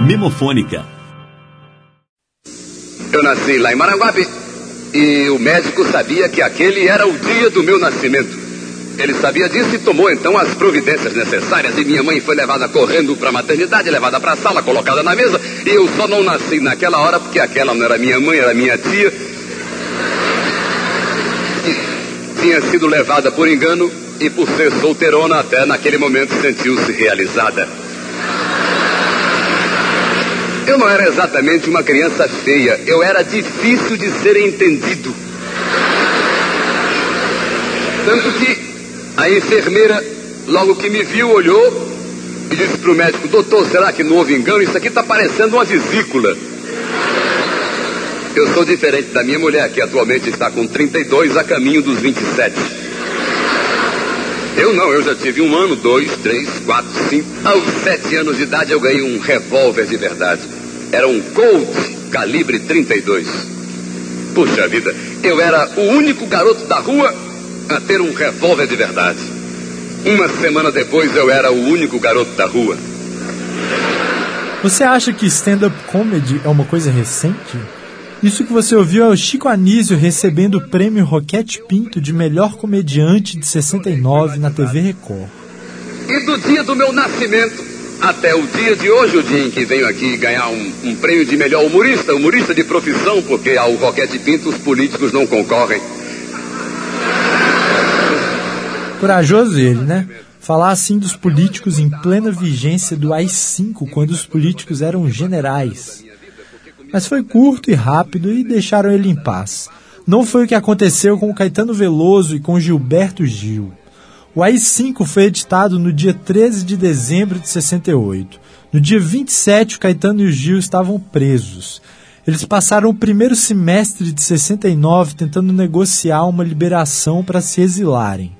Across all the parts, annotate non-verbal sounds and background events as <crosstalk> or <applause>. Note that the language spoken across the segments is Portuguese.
Memofônica. Eu nasci lá em Maranguape e o médico sabia que aquele era o dia do meu nascimento. Ele sabia disso e tomou então as providências necessárias. E minha mãe foi levada correndo para a maternidade, levada para a sala, colocada na mesa. E eu só não nasci naquela hora porque aquela não era minha mãe, era minha tia. Tinha sido levada por engano e por ser solteirona até naquele momento sentiu-se realizada. Eu não era exatamente uma criança feia, eu era difícil de ser entendido. Tanto que a enfermeira, logo que me viu, olhou e disse para o médico: Doutor, será que não houve engano? Isso aqui está parecendo uma vesícula. Eu sou diferente da minha mulher, que atualmente está com 32 a caminho dos 27. Eu não, eu já tive um ano, dois, três, quatro, cinco. Aos sete anos de idade eu ganhei um revólver de verdade. Era um Colt calibre 32. Puxa vida, eu era o único garoto da rua a ter um revólver de verdade. Uma semana depois eu era o único garoto da rua. Você acha que stand-up comedy é uma coisa recente? Isso que você ouviu é o Chico Anísio recebendo o prêmio Roquete Pinto de melhor comediante de 69 na TV Record. E do dia do meu nascimento até o dia de hoje, o dia em que venho aqui ganhar um, um prêmio de melhor humorista, humorista de profissão, porque ao Roquete Pinto os políticos não concorrem. Corajoso ele, né? Falar assim dos políticos em plena vigência do AI-5, quando os políticos eram generais. Mas foi curto e rápido e deixaram ele em paz. Não foi o que aconteceu com Caetano Veloso e com Gilberto Gil. O AI-5 foi editado no dia 13 de dezembro de 68. No dia 27, o Caetano e o Gil estavam presos. Eles passaram o primeiro semestre de 69 tentando negociar uma liberação para se exilarem.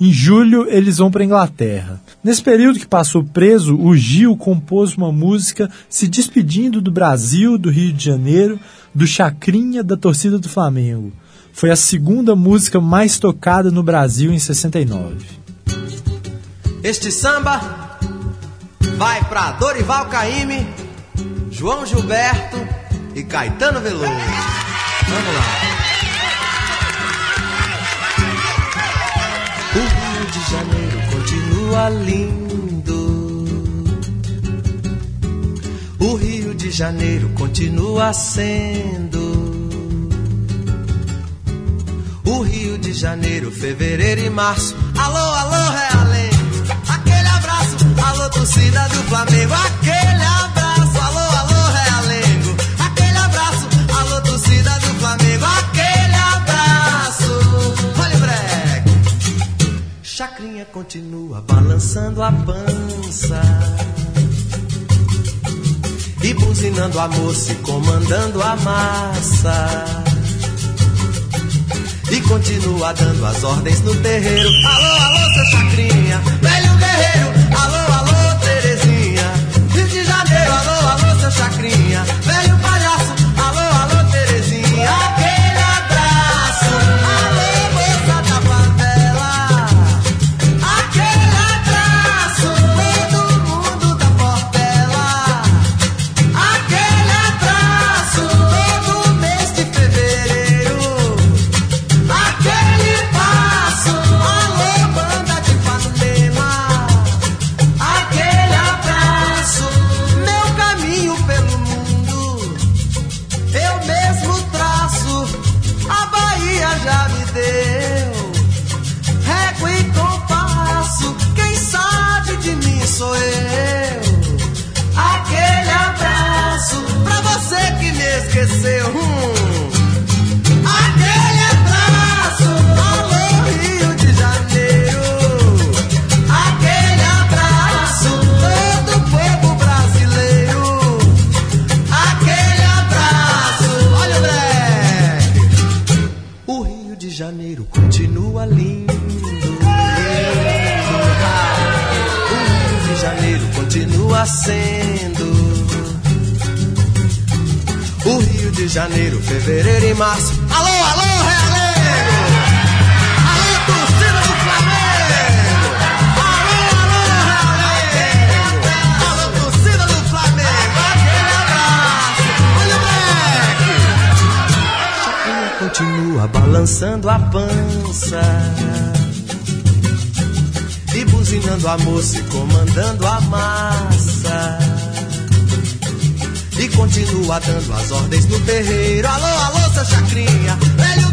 Em julho, eles vão para a Inglaterra. Nesse período que passou preso, o Gil compôs uma música se despedindo do Brasil, do Rio de Janeiro, do Chacrinha, da torcida do Flamengo. Foi a segunda música mais tocada no Brasil em 69. Este samba vai para Dorival Caymmi, João Gilberto e Caetano Veloso. Vamos lá. O Rio de Janeiro continua lindo. O Rio de Janeiro continua sendo. O Rio de Janeiro, fevereiro e março. Alô, alô, Realengo. Aquele abraço. Alô, torcida do Flamengo. Aquele abraço. Alô, alô, Realengo. Aquele abraço. Alô, torcida do Flamengo. Aquele abraço. Olha o breque. Chacrinha continua balançando a pança. E buzinando a moça e comandando a massa e continua dando as ordens no terreiro. Alô, alô, seu Chacrinha, velho guerreiro. Alô, alô, Terezinha, Rio de Janeiro. Alô, alô, seu Chacrinha, velho palhaço. De mim de janeiro, fevereiro e março. Alô, alô, realengo! Alô, torcida do Flamengo! Alô, alô, realengo! Alô, torcida do Flamengo! Aquele abraço! Olha o breque! Continua balançando a pança E buzinando a moça e comandando a massa e continua dando as ordens no terreiro. Alô, alô, seu chacrinha, velho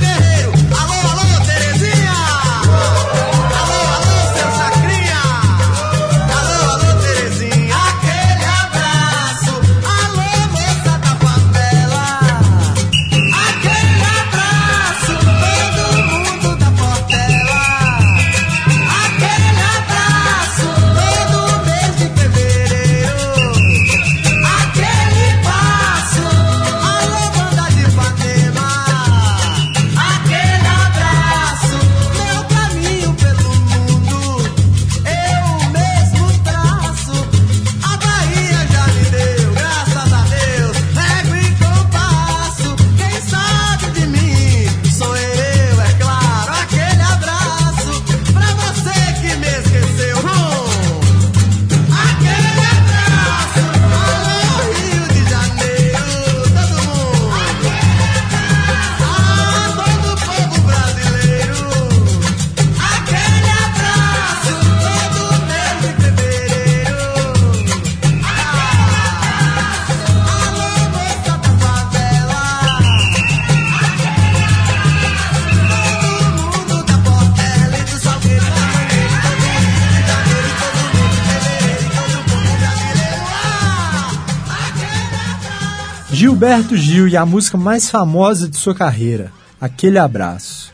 Gilberto Gil e a música mais famosa de sua carreira, Aquele Abraço.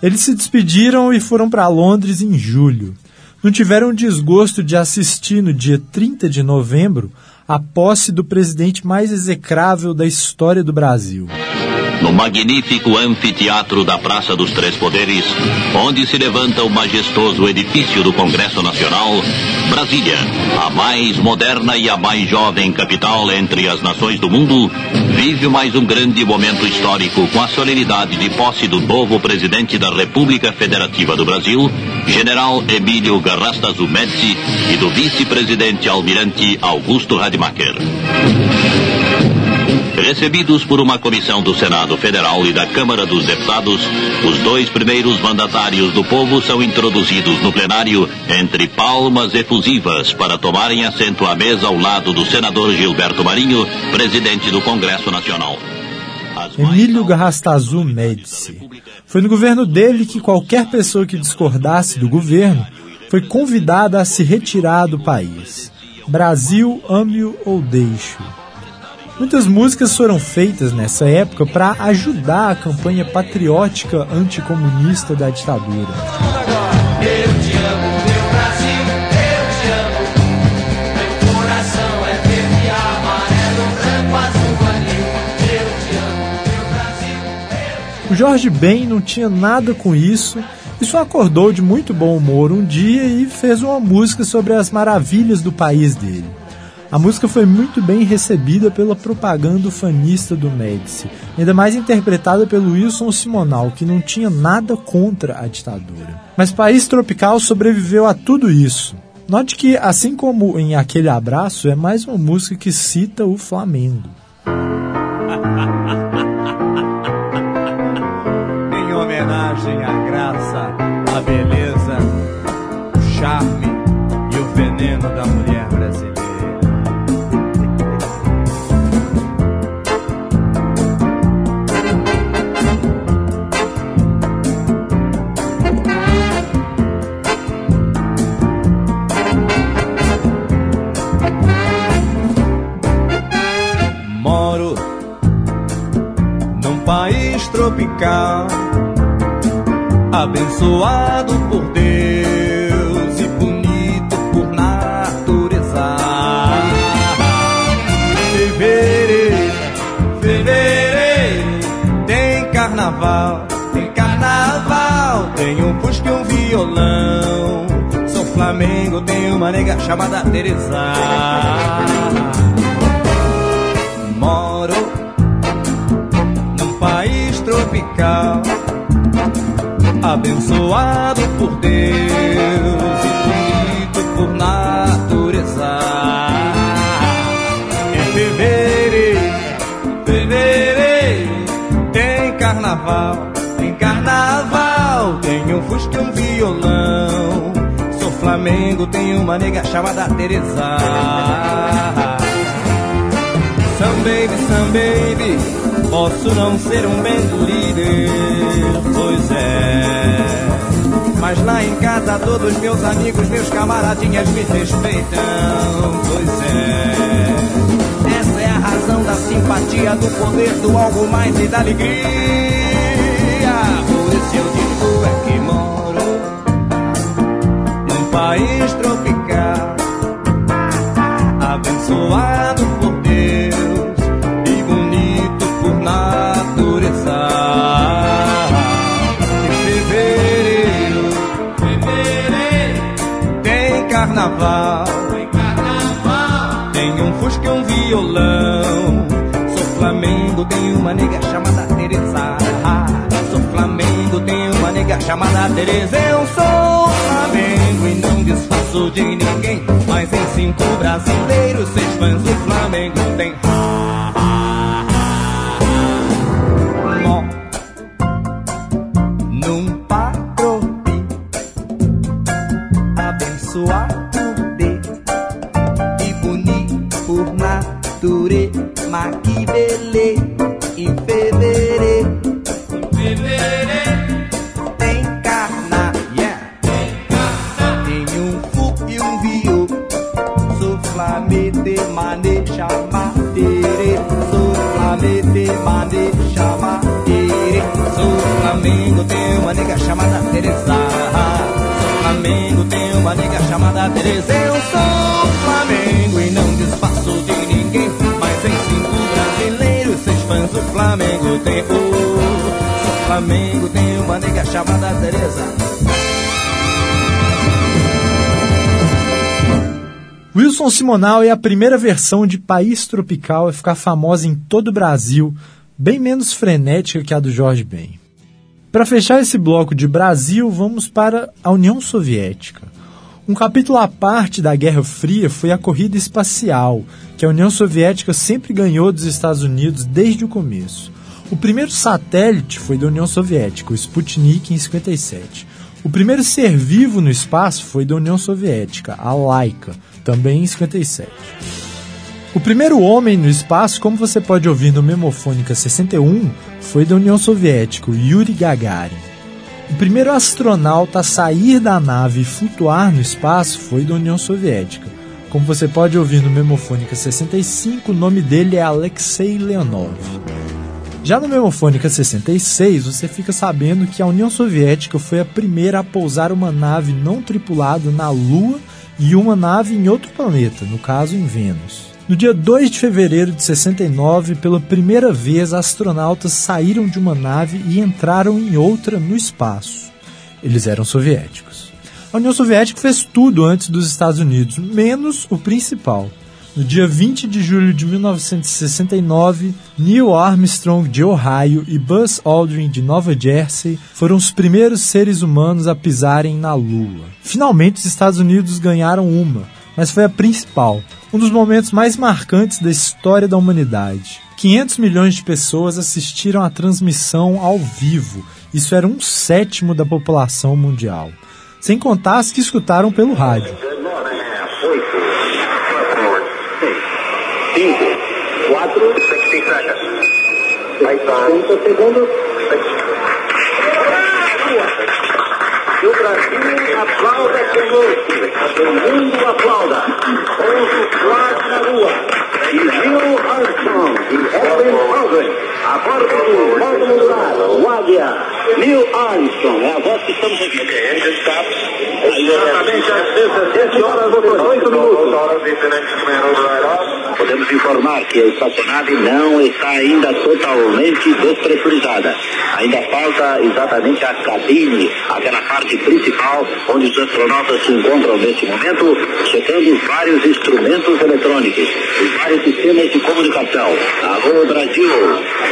Eles se despediram e foram para Londres em julho. Não tiveram o desgosto de assistir no dia 30 de novembro a posse do presidente mais execrável da história do Brasil no magnífico anfiteatro da Praça dos Três Poderes, onde se levanta o majestoso edifício do Congresso Nacional, Brasília, a mais moderna e a mais jovem capital entre as nações do mundo, vive mais um grande momento histórico com a solenidade de posse do novo presidente da República Federativa do Brasil, General Emílio Garrastazu Médici, e do vice-presidente almirante Augusto Rademacher. Recebidos por uma comissão do Senado Federal e da Câmara dos Deputados, os dois primeiros mandatários do povo são introduzidos no plenário entre palmas efusivas para tomarem assento à mesa ao lado do senador Gilberto Marinho, presidente do Congresso Nacional. Emílio Garrastazu Médici. Foi no governo dele que qualquer pessoa que discordasse do governo foi convidada a se retirar do país. Brasil, ame-o ou deixe-o. Muitas músicas foram feitas nessa época para ajudar a campanha patriótica anticomunista da ditadura. O Jorge Ben não tinha nada com isso e só acordou de muito bom humor um dia e fez uma música sobre as maravilhas do país dele. A música foi muito bem recebida pela propaganda fanista do Médici, ainda mais interpretada pelo Wilson Simonal, que não tinha nada contra a ditadura. Mas País Tropical sobreviveu a tudo isso. Note que, assim como em Aquele Abraço, é mais uma música que cita o Flamengo. <laughs> em homenagem à graça, à beleza, o charme e o veneno da mulher tropical, abençoado por Deus e bonito por natureza. Fevereiro, fevereiro, tem carnaval, tem carnaval, tem um fusca e um violão. Sou Flamengo, tem uma nega chamada Teresa. Abençoado por Deus e bonito por natureza. Em fevereiro, fevereiro, tem carnaval, tem carnaval um fusca e um violão. Sou Flamengo, tenho uma nega chamada Teresa. Some baby, some baby, posso não ser um band leader, pois é. Mas lá em casa todos meus amigos, meus camaradinhas me respeitam, pois é. Essa é a razão da simpatia, do poder, do algo mais e da alegria. Tem carnaval. Tem um fusca e um violão. Sou Flamengo, tenho uma nega chamada Teresa. Sou Flamengo, tenho uma nega chamada Teresa. Eu sou Flamengo e não disfarço de ninguém. Mas em cinco brasileiros, seis fãs do Flamengo tem. Sou Flamengo, tem uma nega chamada Teresa. Wilson Simonal é a primeira versão de País Tropical a ficar famosa em todo o Brasil, bem menos frenética que a do Jorge Ben. Para fechar esse bloco de Brasil, vamos para a União Soviética. Um capítulo à parte da Guerra Fria foi a corrida espacial, que a União Soviética sempre ganhou dos Estados Unidos desde o começo. O primeiro satélite foi da União Soviética, o Sputnik, em 57. O primeiro ser vivo no espaço foi da União Soviética, a Laika, também em 57. O primeiro homem no espaço, como você pode ouvir no Memofônica 61, foi da União Soviética, Yuri Gagarin. O primeiro astronauta a sair da nave e flutuar no espaço foi da União Soviética. Como você pode ouvir no Memofônica 65, o nome dele é Alexei Leonov. Já no Memofônica 66, você fica sabendo que a União Soviética foi a primeira a pousar uma nave não tripulada na Lua e uma nave em outro planeta, no caso em Vênus. No dia 2 de fevereiro de 69, pela primeira vez, astronautas saíram de uma nave e entraram em outra no espaço. Eles eram soviéticos. A União Soviética fez tudo antes dos Estados Unidos, menos o principal. No dia 20 de julho de 1969, Neil Armstrong de Ohio e Buzz Aldrin de Nova Jersey foram os primeiros seres humanos a pisarem na Lua. Finalmente, os Estados Unidos ganharam uma, mas foi a principal, um dos momentos mais marcantes da história da humanidade. 500 milhões de pessoas assistiram à transmissão ao vivo, isso era um sétimo da população mundial, sem contar as que escutaram pelo rádio. 5, 4, 60 segundos. 30 segundos. E o Brasil aplauda conosco. O mundo aplauda. Ouço Flávio na rua. E Neil Armstrong e Edwin Aldrin. A bordo do módulo lunar, o Águia. Neil Armstrong. É a voz que estamos ouvindo. Exatamente às 17 horas e 8 minutos. Podemos informar que a espaçonave não está ainda totalmente despressurizada. Ainda falta exatamente a cabine, aquela parte principal onde os astronautas se encontram neste momento, checando vários instrumentos eletrônicos, os vários sistemas de comunicação. Alô Brasil,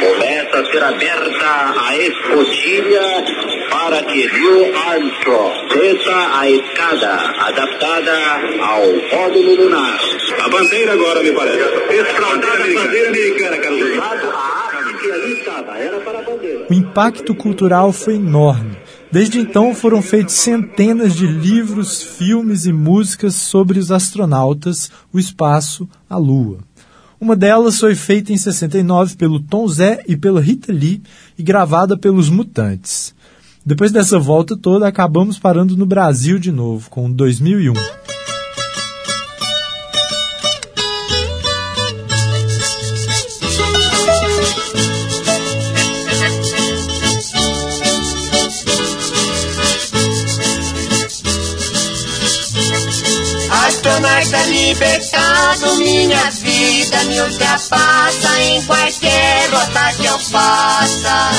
começa a ser aberta a escotilha para que Neil Armstrong desça a escada adaptada ao módulo lunar. A bandeira agora, me parece. O impacto cultural foi enorme. Desde então foram feitos centenas de livros, filmes e músicas sobre os astronautas, o espaço, a Lua. Uma delas foi feita em 69 pelo Tom Zé e pela Rita Lee e gravada pelos Mutantes. Depois dessa volta toda, acabamos parando no Brasil de novo, com 2001. Libertado, minha vida me ultrapassa em qualquer rota que eu faça.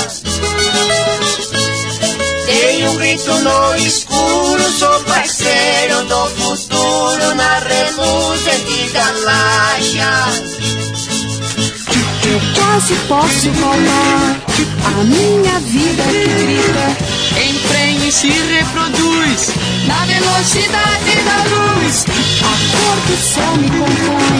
Dei um grito no escuro, sou parceiro do futuro na reluzente galáxia. Eu quase posso falar a minha vida que grita. Se reproduz na velocidade da luz. A cor do céu me compõe,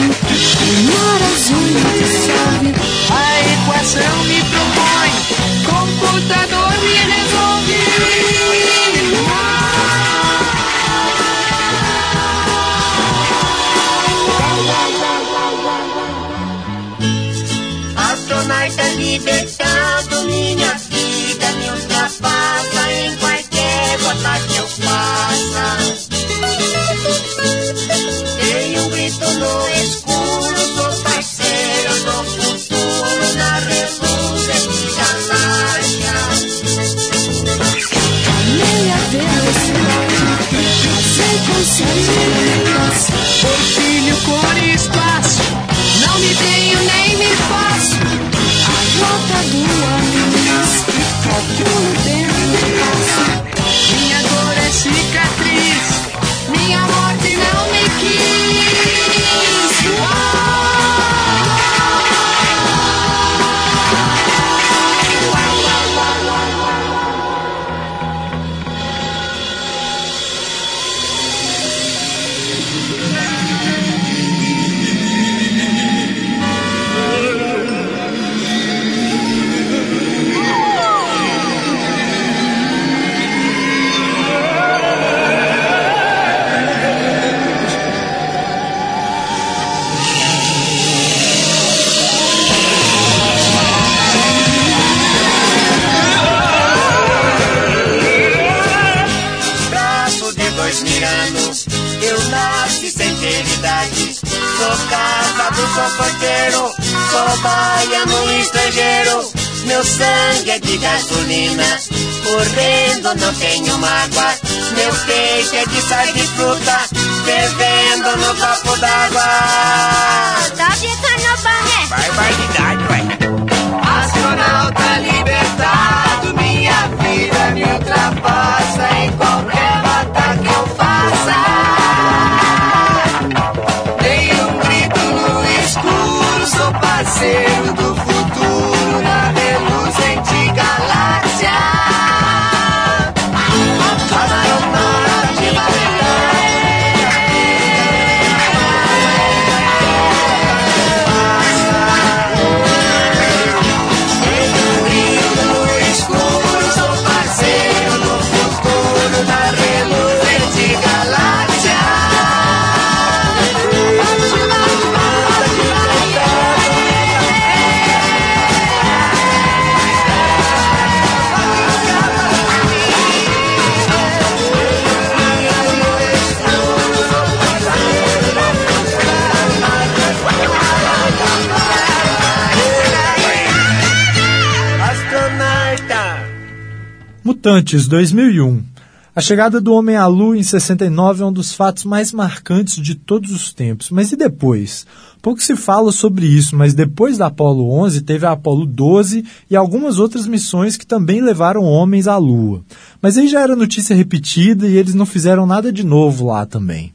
de gasolina, correndo não tenho mágoa. Meu peito é de sal de fruta, Mutantes 2001. A chegada do homem à Lua em 69 é um dos fatos mais marcantes de todos os tempos. Mas e depois? Pouco se fala sobre isso, mas depois da Apollo 11 teve a Apollo 12 e algumas outras missões que também levaram homens à Lua. Mas aí já era notícia repetida e eles não fizeram nada de novo lá também.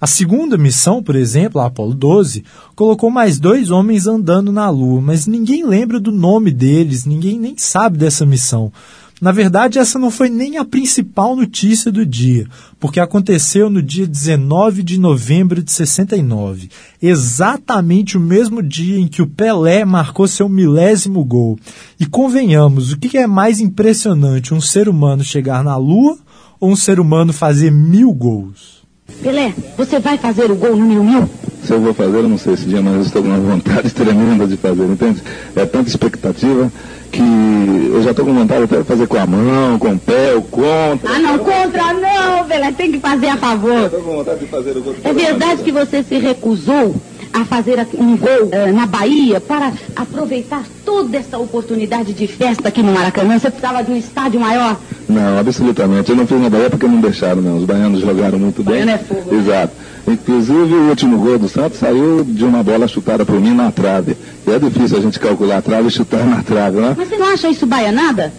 A segunda missão, por exemplo, a Apollo 12, colocou mais dois homens andando na Lua, mas ninguém lembra do nome deles, ninguém nem sabe dessa missão. Na verdade, essa não foi nem a principal notícia do dia, porque aconteceu no dia 19 de novembro de 69, exatamente o mesmo dia em que o Pelé marcou seu milésimo gol. E convenhamos, o que é mais impressionante, um ser humano chegar na Lua ou um ser humano fazer mil gols? Pelé, você vai fazer o gol mil mil? Se eu vou fazer, eu não sei esse dia, mas eu estou com uma vontade <laughs> tremenda de fazer, entende? É tanta expectativa que eu já estou com vontade até de fazer com a mão, com o pé, o contra. Ah, não, contra não, Pelé, tem que fazer a favor. Estou com vontade de fazer o gol. É verdade que você se recusou a fazer um gol eh, na Bahia para aproveitar toda essa oportunidade de festa aqui no Maracanã? Você precisava de um estádio maior? Não, absolutamente. Eu não fiz na Bahia porque não deixaram, não. Os baianos jogaram muito bem. Baiano é fogo, né? Exato. Inclusive, o último gol do Santos saiu de uma bola chutada por mim na trave. E é difícil a gente calcular a trave e chutar na trave, né? Mas você não acha isso baianada?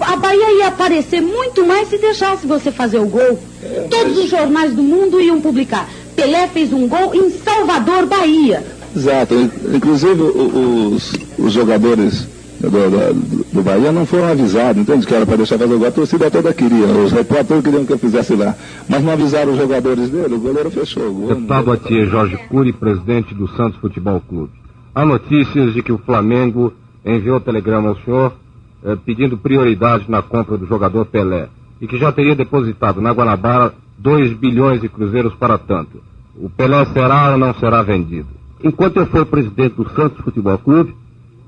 A Bahia ia aparecer muito mais se deixasse você fazer o gol. Todos os jornais do mundo iam publicar. Pelé fez um gol em Salvador, Bahia. Exato. Inclusive, os, os jogadores do, do, do Bahia não foram avisados, entende? Que era para deixar fazer o gol. A torcida toda queria. Os repórteres queriam que eu fizesse lá. Mas não avisaram os jogadores dele. O goleiro fechou o gol. Deputado Atier Jorge Cury, presidente do Santos Futebol Clube. Há notícias de que o Flamengo enviou telegrama ao senhor eh, pedindo prioridade na compra do jogador Pelé e que já teria depositado na Guanabara 2 bilhões de cruzeiros para tanto. O Pelé será ou não será vendido? Enquanto eu for presidente do Santos Futebol Clube,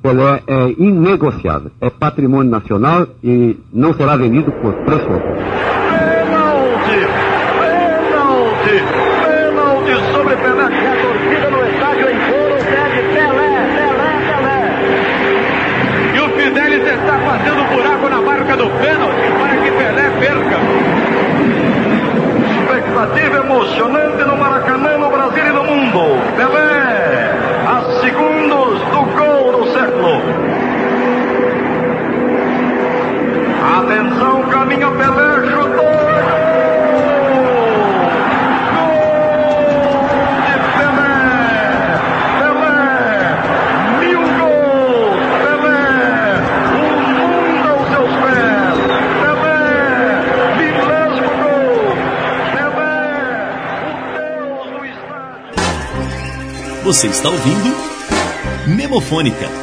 Pelé é inegociável, é patrimônio nacional e não será vendido por preço algum. Pênalti! Pênalti! Pênalti sobre Pelé. E a torcida no estádio em coro pede Pelé, Pelé, Pelé. E o Fidelis está fazendo buraco na marca do pênalti para que Pelé perca. Expectativa emocionante no Maracanã, no Brasil e no mundo. Pelé, a segundos do gol do século. Atenção, caminha Pelé, chutou. Você está ouvindo Memofônica.